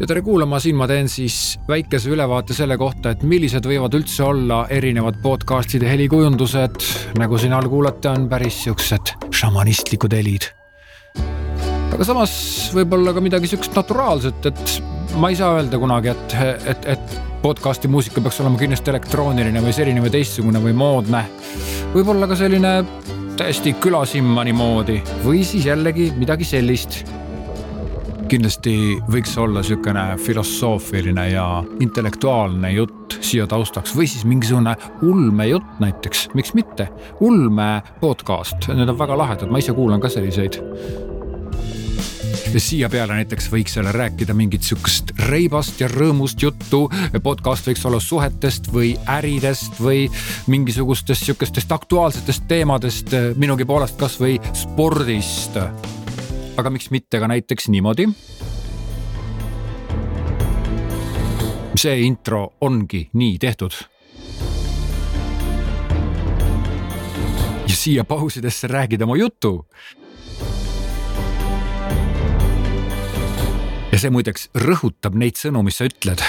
ja tere kuulama, siin ma teen siis väikese ülevaate selle kohta, et millised võivad üldse olla erinevad podcast'ide helikujundused. nagu siin all kuulate, on päris siuksed šamanistlikud helid. aga samas võib-olla ka midagi siukest naturaalset, et ma ei saa öelda kunagi, et, et, et podcast'i muusika peaks olema kindlasti elektrooniline või selline või teistsugune või moodne. võib-olla ka selline täiesti külasimmani moodi või siis jällegi midagi sellist kindlasti võiks olla niisugune filosoofiline ja intellektuaalne jutt siia taustaks või siis mingisugune ulmejutt näiteks, miks mitte. ulme podcast, need on väga lahedad, ma ise kuulan ka selliseid. ja siia peale näiteks võiks jälle rääkida mingit sihukest reibast ja rõõmust juttu. podcast võiks olla suhetest või äridest või mingisugustest sihukestest aktuaalsetest teemadest, minugi poolest kasvõi spordist aga miks mitte ka näiteks niimoodi. see intro ongi nii tehtud. ja siia pausidesse räägida oma jutu. ja see muideks rõhutab neid sõnu, mis sa ütled.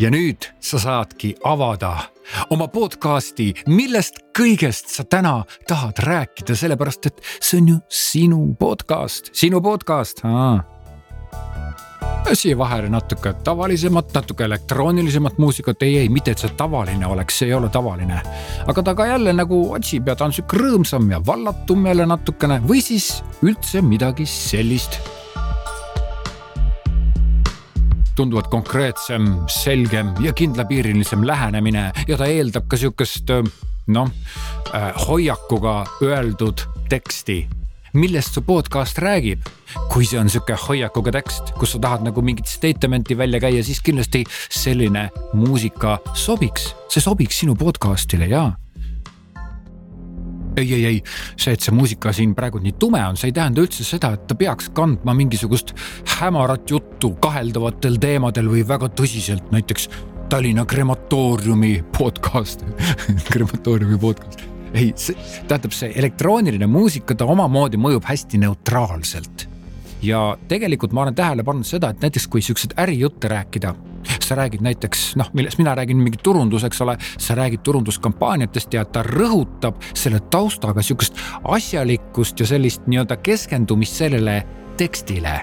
Ja nüüd sa saadki avada oma podcast'i, millest kõigest sa täna tahad rääkida, sellepärast et see on ju sinu podcast, sinu podcast. siia vahele natuke tavalisemat, natuke elektroonilisemat muusikat, ei, ei, mitte et see tavaline oleks, see ei ole tavaline. aga ta ka jälle nagu otsib ja ta on sihuke rõõmsam ja vallatum jälle natukene või siis üldse midagi sellist tunduvalt konkreetsem, selgem ja kindlapiirilisem lähenemine ja ta eeldab ka sihukest noh, äh, hoiakuga öeldud teksti. Millest su podcast räägib. kui see on sihuke hoiakuga tekst, kus sa tahad nagu mingit statement'i välja käia, siis kindlasti selline muusika sobiks, see sobiks sinu podcast'ile ja ei, ei, ei, see, et see muusika siin praegu nii tume on, see ei tähenda üldse seda, et ta peaks kandma mingisugust hämarat juttu kaheldavatel teemadel või väga tõsiselt, näiteks Tallinna krematooriumi podcast krematooriumi podcast. ei, see tähendab, see elektrooniline muusika, ta omamoodi mõjub hästi neutraalselt. ja tegelikult ma olen tähele pannud seda, et näiteks kui siukseid ärijutte rääkida sa räägid näiteks noh, millest mina räägin mingi turundus, eks ole, sa räägid turunduskampaaniatest ja ta rõhutab selle taustaga sihukest asjalikkust ja sellist nii-öelda keskendumist sellele tekstile.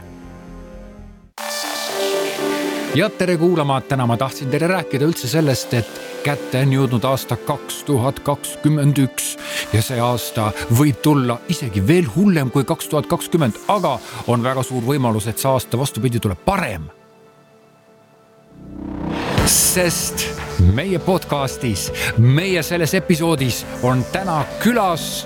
Ja tere kuulama, täna ma tahtsin teile rääkida üldse sellest, et kätte on jõudnud aasta kaks tuhat kakskümmend üks ja see aasta võib tulla isegi veel hullem kui kaks tuhat kakskümmend, aga on väga suur võimalus, et see aasta vastupidi tuleb parem sest meie podcastis, meie selles episoodis on täna külas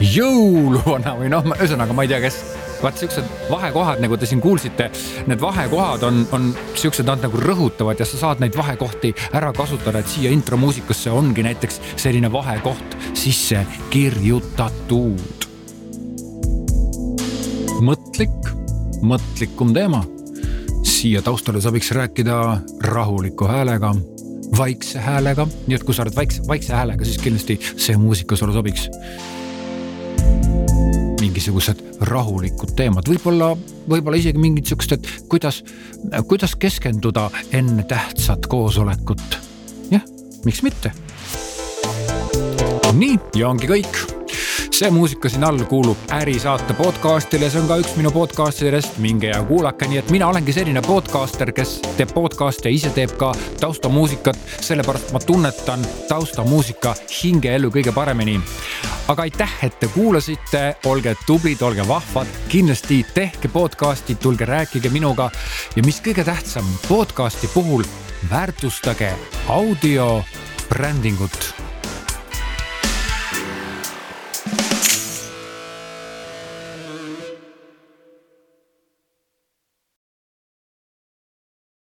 jõuluvana või noh, ühesõnaga ma ei tea, kes vaat siuksed vahekohad, nagu te siin kuulsite, need vahekohad on, on siuksed, nad nagu rõhutavad ja sa saad neid vahekohti ära kasutada, et siia intromuusikasse ongi näiteks selline vahekoht sisse kirjutatud. mõtlik, mõtlikum teema siia taustale sobiks rääkida rahuliku häälega, vaikse häälega, nii et kui sa oled vaikse, vaikse häälega, siis kindlasti see muusika sulle sobiks. mingisugused rahulikud teemad, võib-olla, võib-olla isegi mingid siuksed, et kuidas, kuidas keskenduda enne tähtsat koosolekut. jah, miks mitte. nii ja ongi kõik see muusika siin all kuulub. Ärisaate podcast'ile, see on ka üks minu podcast idest, minge ja kuulake, nii et mina olengi selline podcaster, kes teeb podcast'e, ise teeb ka taustamuusikat, sellepärast ma tunnetan taustamuusika hingeelu kõige paremini. aga aitäh, et te kuulasite, olge tublid, olge vahvad, kindlasti tehke podcast'i, tulge rääkige minuga. Ja mis kõige tähtsam, podcast'i puhul väärtustage audio brändingut